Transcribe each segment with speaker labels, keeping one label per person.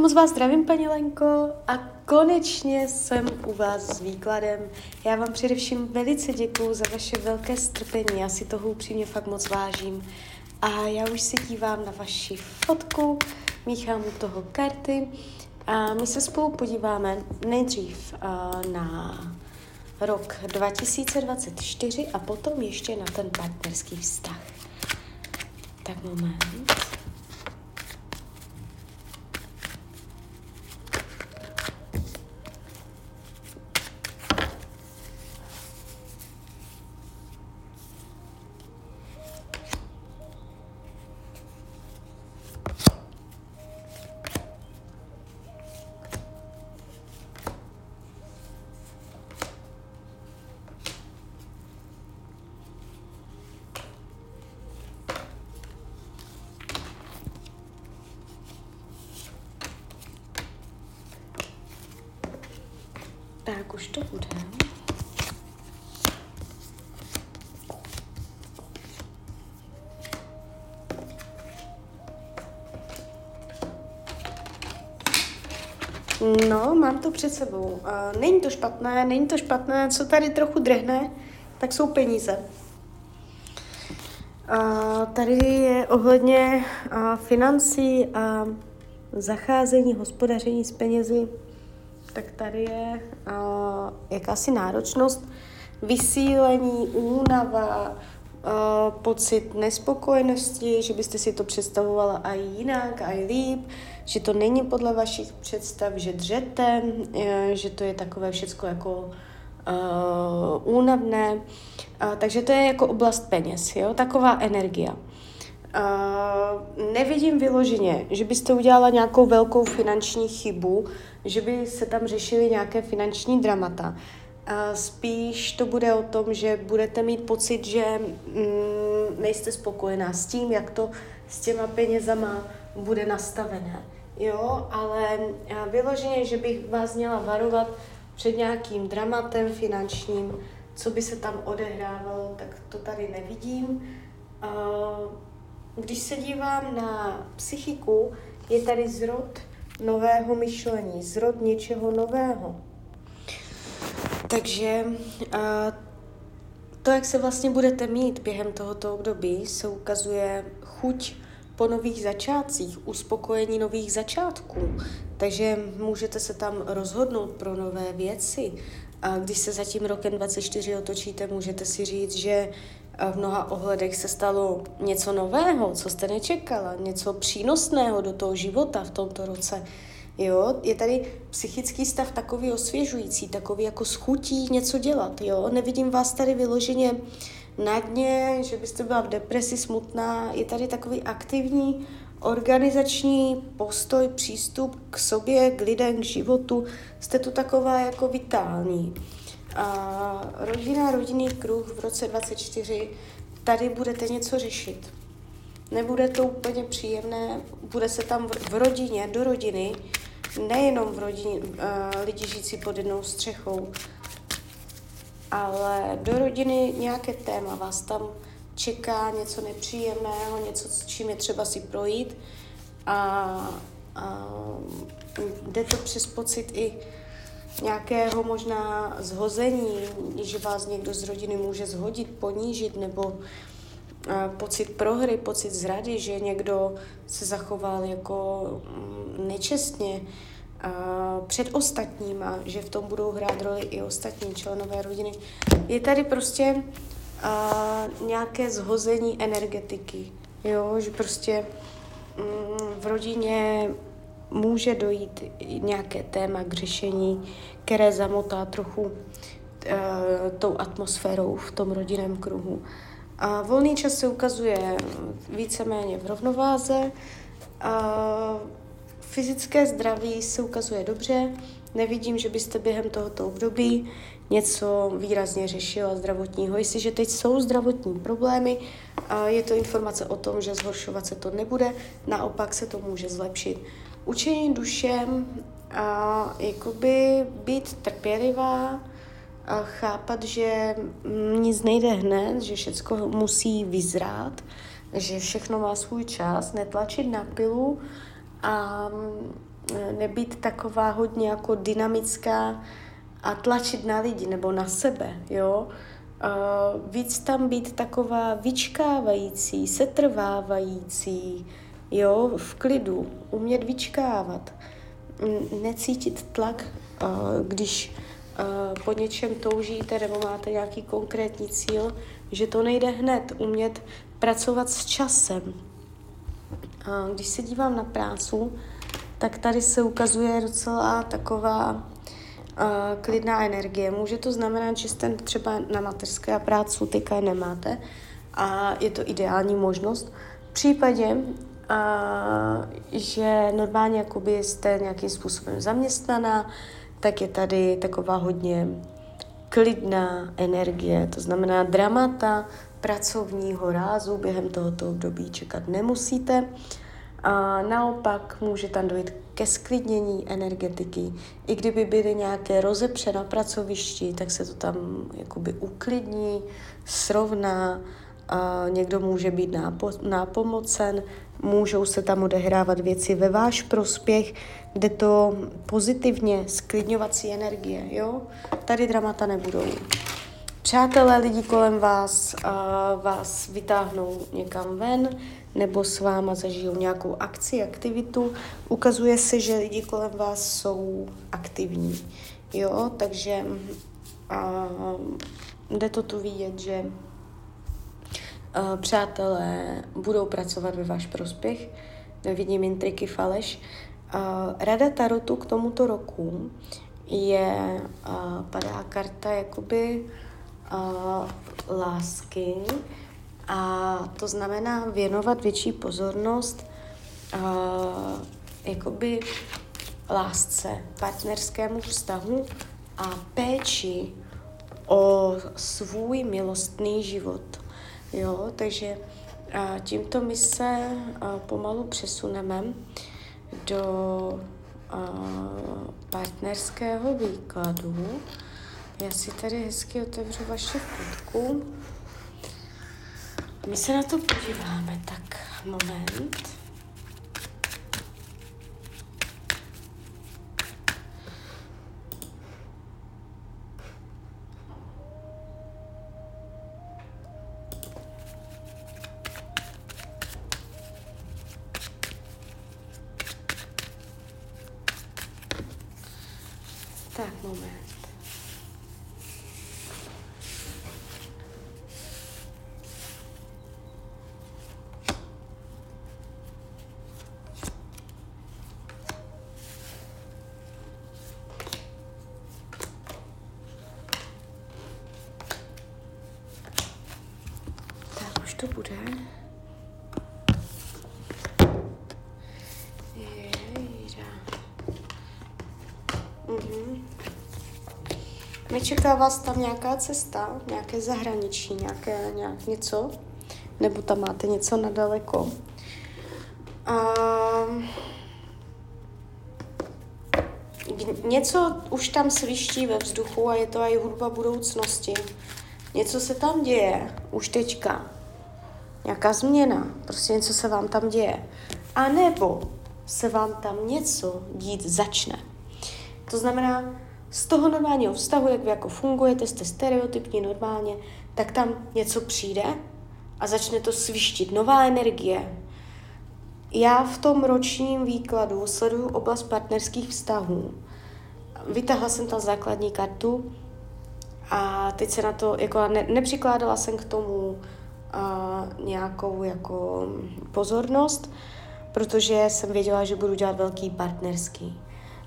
Speaker 1: moc vás zdravím, paní Lenko, a konečně jsem u vás s výkladem. Já vám především velice děkuju za vaše velké strpení, já si toho upřímně fakt moc vážím. A já už se dívám na vaši fotku, míchám u toho karty a my se spolu podíváme nejdřív uh, na rok 2024 a potom ještě na ten partnerský vztah. Tak moment. Tak už to bude. No, mám to před sebou. Uh, není to špatné, není to špatné, co tady trochu drhne, tak jsou peníze. Uh, tady je ohledně uh, financí a zacházení, hospodaření s penězi tak tady je uh, jakási náročnost, vysílení, únava, uh, pocit nespokojenosti, že byste si to představovala a jinak, a líp, že to není podle vašich představ, že dřete, uh, že to je takové všecko jako uh, únavné. Uh, takže to je jako oblast peněz, jo? taková energie. Uh, nevidím vyloženě, že byste udělala nějakou velkou finanční chybu, že by se tam řešily nějaké finanční dramata. Uh, spíš to bude o tom, že budete mít pocit, že mm, nejste spokojená s tím, jak to s těma penězama bude nastavené. Jo, ale uh, vyloženě, že bych vás měla varovat před nějakým dramatem finančním, co by se tam odehrávalo, tak to tady nevidím. Uh, když se dívám na psychiku, je tady zrod nového myšlení, zrod něčeho nového. Takže to, jak se vlastně budete mít během tohoto období, se ukazuje chuť po nových začátcích, uspokojení nových začátků. Takže můžete se tam rozhodnout pro nové věci. A když se za tím rokem 24 otočíte, můžete si říct, že v mnoha ohledech se stalo něco nového, co jste nečekala, něco přínosného do toho života v tomto roce. Jo, je tady psychický stav takový osvěžující, takový jako schutí něco dělat, jo. Nevidím vás tady vyloženě na dně, že byste byla v depresi smutná. Je tady takový aktivní organizační postoj, přístup k sobě, k lidem, k životu. Jste tu taková jako vitální. A rodina, rodinný kruh v roce 24, tady budete něco řešit. Nebude to úplně příjemné, bude se tam v rodině, do rodiny, nejenom v rodině, uh, lidi žijící pod jednou střechou, ale do rodiny nějaké téma vás tam čeká, něco nepříjemného, něco, s čím je třeba si projít a, a jde to přes pocit i nějakého možná zhození, že vás někdo z rodiny může zhodit, ponížit, nebo a, pocit prohry, pocit zrady, že někdo se zachoval jako mm, nečestně a, před ostatníma, že v tom budou hrát roli i ostatní členové rodiny. Je tady prostě a, nějaké zhození energetiky, jo, že prostě mm, v rodině může dojít nějaké téma k řešení, které zamotá trochu uh, tou atmosférou v tom rodinném kruhu. A volný čas se ukazuje víceméně v rovnováze. A fyzické zdraví se ukazuje dobře. Nevidím, že byste během tohoto období něco výrazně řešila zdravotního. Jestliže teď jsou zdravotní problémy, je to informace o tom, že zhoršovat se to nebude, naopak se to může zlepšit učení dušem a jakoby být trpělivá a chápat, že nic nejde hned, že všechno musí vyzrát, že všechno má svůj čas, netlačit na pilu a nebýt taková hodně jako dynamická a tlačit na lidi nebo na sebe, jo. Uh, víc tam být taková vyčkávající, setrvávající, jo, v klidu, umět vyčkávat, necítit tlak, když po něčem toužíte nebo máte nějaký konkrétní cíl, že to nejde hned, umět pracovat s časem. Když se dívám na prácu, tak tady se ukazuje docela taková klidná energie. Může to znamenat, že jste třeba na mateřské práci teďka nemáte a je to ideální možnost. V případě, že normálně jakoby jste nějakým způsobem zaměstnaná, tak je tady taková hodně klidná energie, to znamená dramata pracovního rázu během tohoto období čekat nemusíte. A naopak může tam dojít ke sklidnění energetiky. I kdyby byly nějaké rozepře na pracovišti, tak se to tam jakoby uklidní, srovná, a někdo může být nápo- nápomocen, můžou se tam odehrávat věci ve váš prospěch, kde to pozitivně sklidňovací energie, jo? Tady dramata nebudou. Přátelé, lidi kolem vás a vás vytáhnou někam ven, nebo s váma zažijou nějakou akci, aktivitu. Ukazuje se, že lidi kolem vás jsou aktivní. Jo, takže a, jde to tu vidět, že přátelé budou pracovat ve váš prospěch. Nevidím intriky faleš. A, rada Tarotu k tomuto roku je, a, padá karta jakoby lásky, a to znamená věnovat větší pozornost jakoby lásce, partnerskému vztahu a péči o svůj milostný život. Jo, takže uh, tímto my se uh, pomalu přesuneme do uh, partnerského výkladu. Já si tady hezky otevřu vaši fotku. My se na to podíváme, tak moment. Tak, moment. to bude? Mhm. Nečeká vás tam nějaká cesta, nějaké zahraničí, nějaké, nějak něco? Nebo tam máte něco nadaleko? Um, něco už tam sviští ve vzduchu a je to i hudba budoucnosti. Něco se tam děje, už teďka nějaká změna, prostě něco se vám tam děje. A nebo se vám tam něco dít začne. To znamená, z toho normálního vztahu, jak vy jako fungujete, jste stereotypní normálně, tak tam něco přijde a začne to svištit. Nová energie. Já v tom ročním výkladu sleduju oblast partnerských vztahů. Vytáhla jsem tam základní kartu a teď se na to, jako ne, nepřikládala jsem k tomu a nějakou jako pozornost, protože jsem věděla, že budu dělat velký partnerský.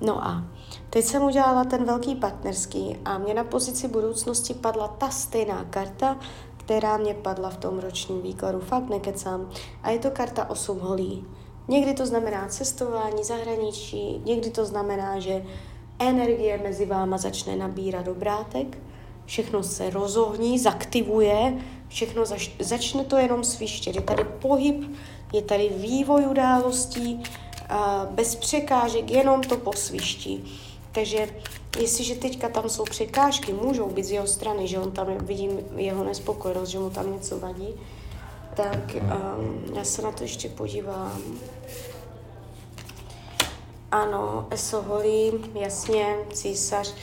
Speaker 1: No a teď jsem udělala ten velký partnerský a mě na pozici budoucnosti padla ta stejná karta, která mě padla v tom ročním výkladu. Fakt nekecám. A je to karta 8 holí. Někdy to znamená cestování, zahraničí, někdy to znamená, že energie mezi váma začne nabírat obrátek, všechno se rozohní, zaktivuje, všechno zač- začne to jenom svištět. Je tady pohyb, je tady vývoj událostí, bez překážek, jenom to posviští. Takže jestliže teďka tam jsou překážky, můžou být z jeho strany, že on tam vidím jeho nespokojenost, že mu tam něco vadí, tak um, já se na to ještě podívám. Ano, esoholí, jasně, císař.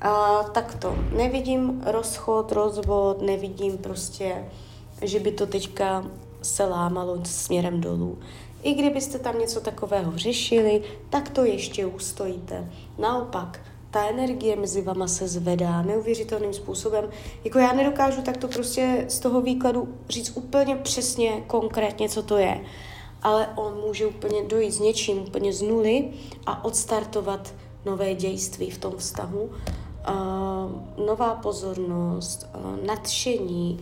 Speaker 1: A, tak to, nevidím rozchod, rozvod, nevidím prostě, že by to teďka se lámalo směrem dolů. I kdybyste tam něco takového řešili, tak to ještě ustojíte. Naopak, ta energie mezi vama se zvedá neuvěřitelným způsobem. Jako já nedokážu tak to prostě z toho výkladu říct úplně přesně, konkrétně, co to je. Ale on může úplně dojít s něčím úplně z nuly a odstartovat nové dějství v tom vztahu. Uh, nová pozornost, uh, nadšení,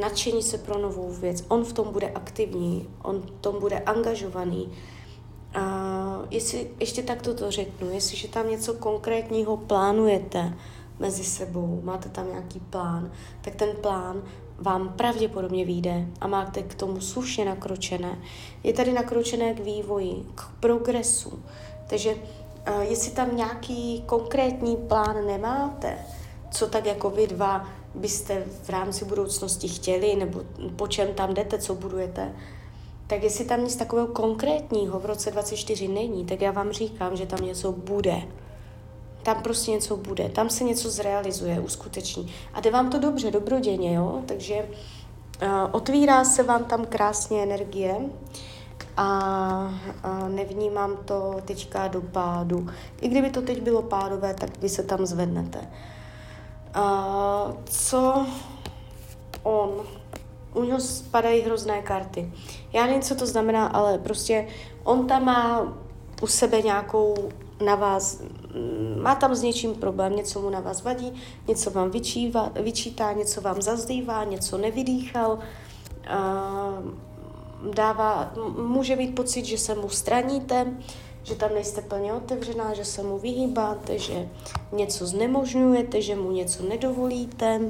Speaker 1: nadšení se pro novou věc. On v tom bude aktivní, on v tom bude angažovaný. A jestli ještě tak to řeknu, jestliže tam něco konkrétního plánujete mezi sebou, máte tam nějaký plán, tak ten plán vám pravděpodobně vyjde a máte k tomu slušně nakročené. Je tady nakročené k vývoji, k progresu. Takže uh, jestli tam nějaký konkrétní plán nemáte, co tak jako vy dva byste v rámci budoucnosti chtěli, nebo po čem tam jdete, co budujete, tak jestli tam nic takového konkrétního v roce 24 není, tak já vám říkám, že tam něco bude. Tam prostě něco bude, tam se něco zrealizuje, uskuteční. A jde vám to dobře, dobroděně, jo? Takže uh, otvírá se vám tam krásně energie a uh, nevnímám to teďka do pádu. I kdyby to teď bylo pádové, tak vy se tam zvednete. Co on? U něho spadají hrozné karty. Já nevím, co to znamená, ale prostě on tam má u sebe nějakou na vás, má tam s něčím problém, něco mu na vás vadí, něco vám vyčívá, vyčítá, něco vám zazdívá, něco nevydýchal, dává, může být pocit, že se mu straníte, že tam nejste plně otevřená, že se mu vyhýbáte, že něco znemožňujete, že mu něco nedovolíte,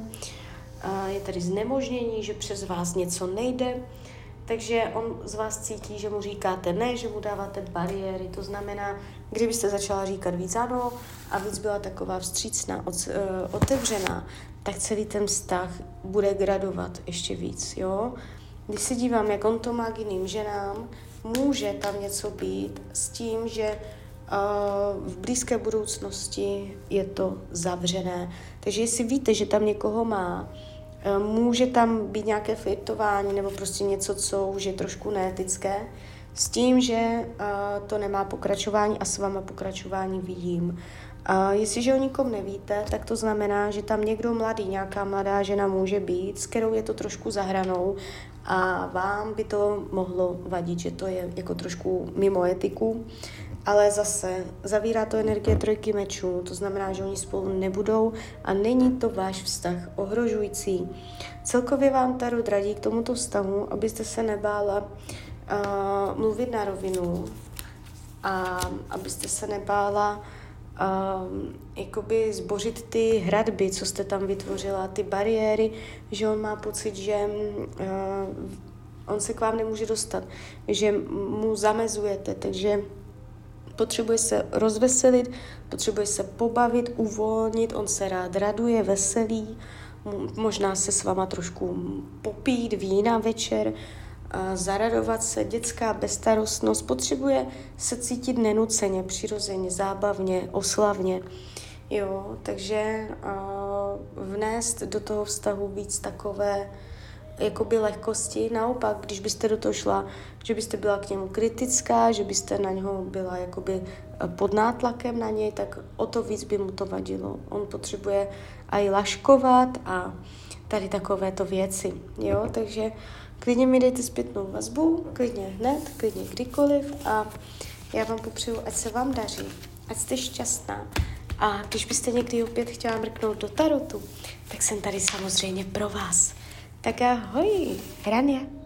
Speaker 1: je tady znemožnění, že přes vás něco nejde, takže on z vás cítí, že mu říkáte ne, že mu dáváte bariéry. To znamená, kdybyste začala říkat víc ano a víc byla taková vstřícná, eh, otevřená, tak celý ten vztah bude gradovat ještě víc, jo? Když se dívám, jak on to má k jiným ženám, může tam něco být s tím, že uh, v blízké budoucnosti je to zavřené. Takže jestli víte, že tam někoho má, uh, může tam být nějaké flirtování nebo prostě něco, co už je trošku neetické, s tím, že uh, to nemá pokračování a s váma pokračování vidím. A jestliže o nikom nevíte, tak to znamená, že tam někdo mladý, nějaká mladá žena může být, s kterou je to trošku zahranou a vám by to mohlo vadit, že to je jako trošku mimo etiku, ale zase zavírá to energie trojky mečů, to znamená, že oni spolu nebudou a není to váš vztah ohrožující. Celkově vám Tarot radí k tomuto vztahu, abyste se nebála uh, mluvit na rovinu a abyste se nebála um, jakoby zbořit ty hradby, co jste tam vytvořila, ty bariéry, že on má pocit, že uh, on se k vám nemůže dostat, že mu zamezujete, takže potřebuje se rozveselit, potřebuje se pobavit, uvolnit, on se rád raduje, veselý, možná se s váma trošku popít vína večer, zaradovat se, dětská bezstarostnost, potřebuje se cítit nenuceně, přirozeně, zábavně, oslavně. Jo, takže uh, vnést do toho vztahu víc takové jakoby lehkosti. Naopak, když byste do toho šla, že byste byla k němu kritická, že byste na něho byla jakoby pod nátlakem na něj, tak o to víc by mu to vadilo. On potřebuje i laškovat a tady takovéto věci. Jo, takže Klidně mi dejte zpětnou vazbu, klidně hned, klidně kdykoliv a já vám popřeju, ať se vám daří, ať jste šťastná. A když byste někdy opět chtěla mrknout do tarotu, tak jsem tady samozřejmě pro vás. Tak ahoj, Hrania.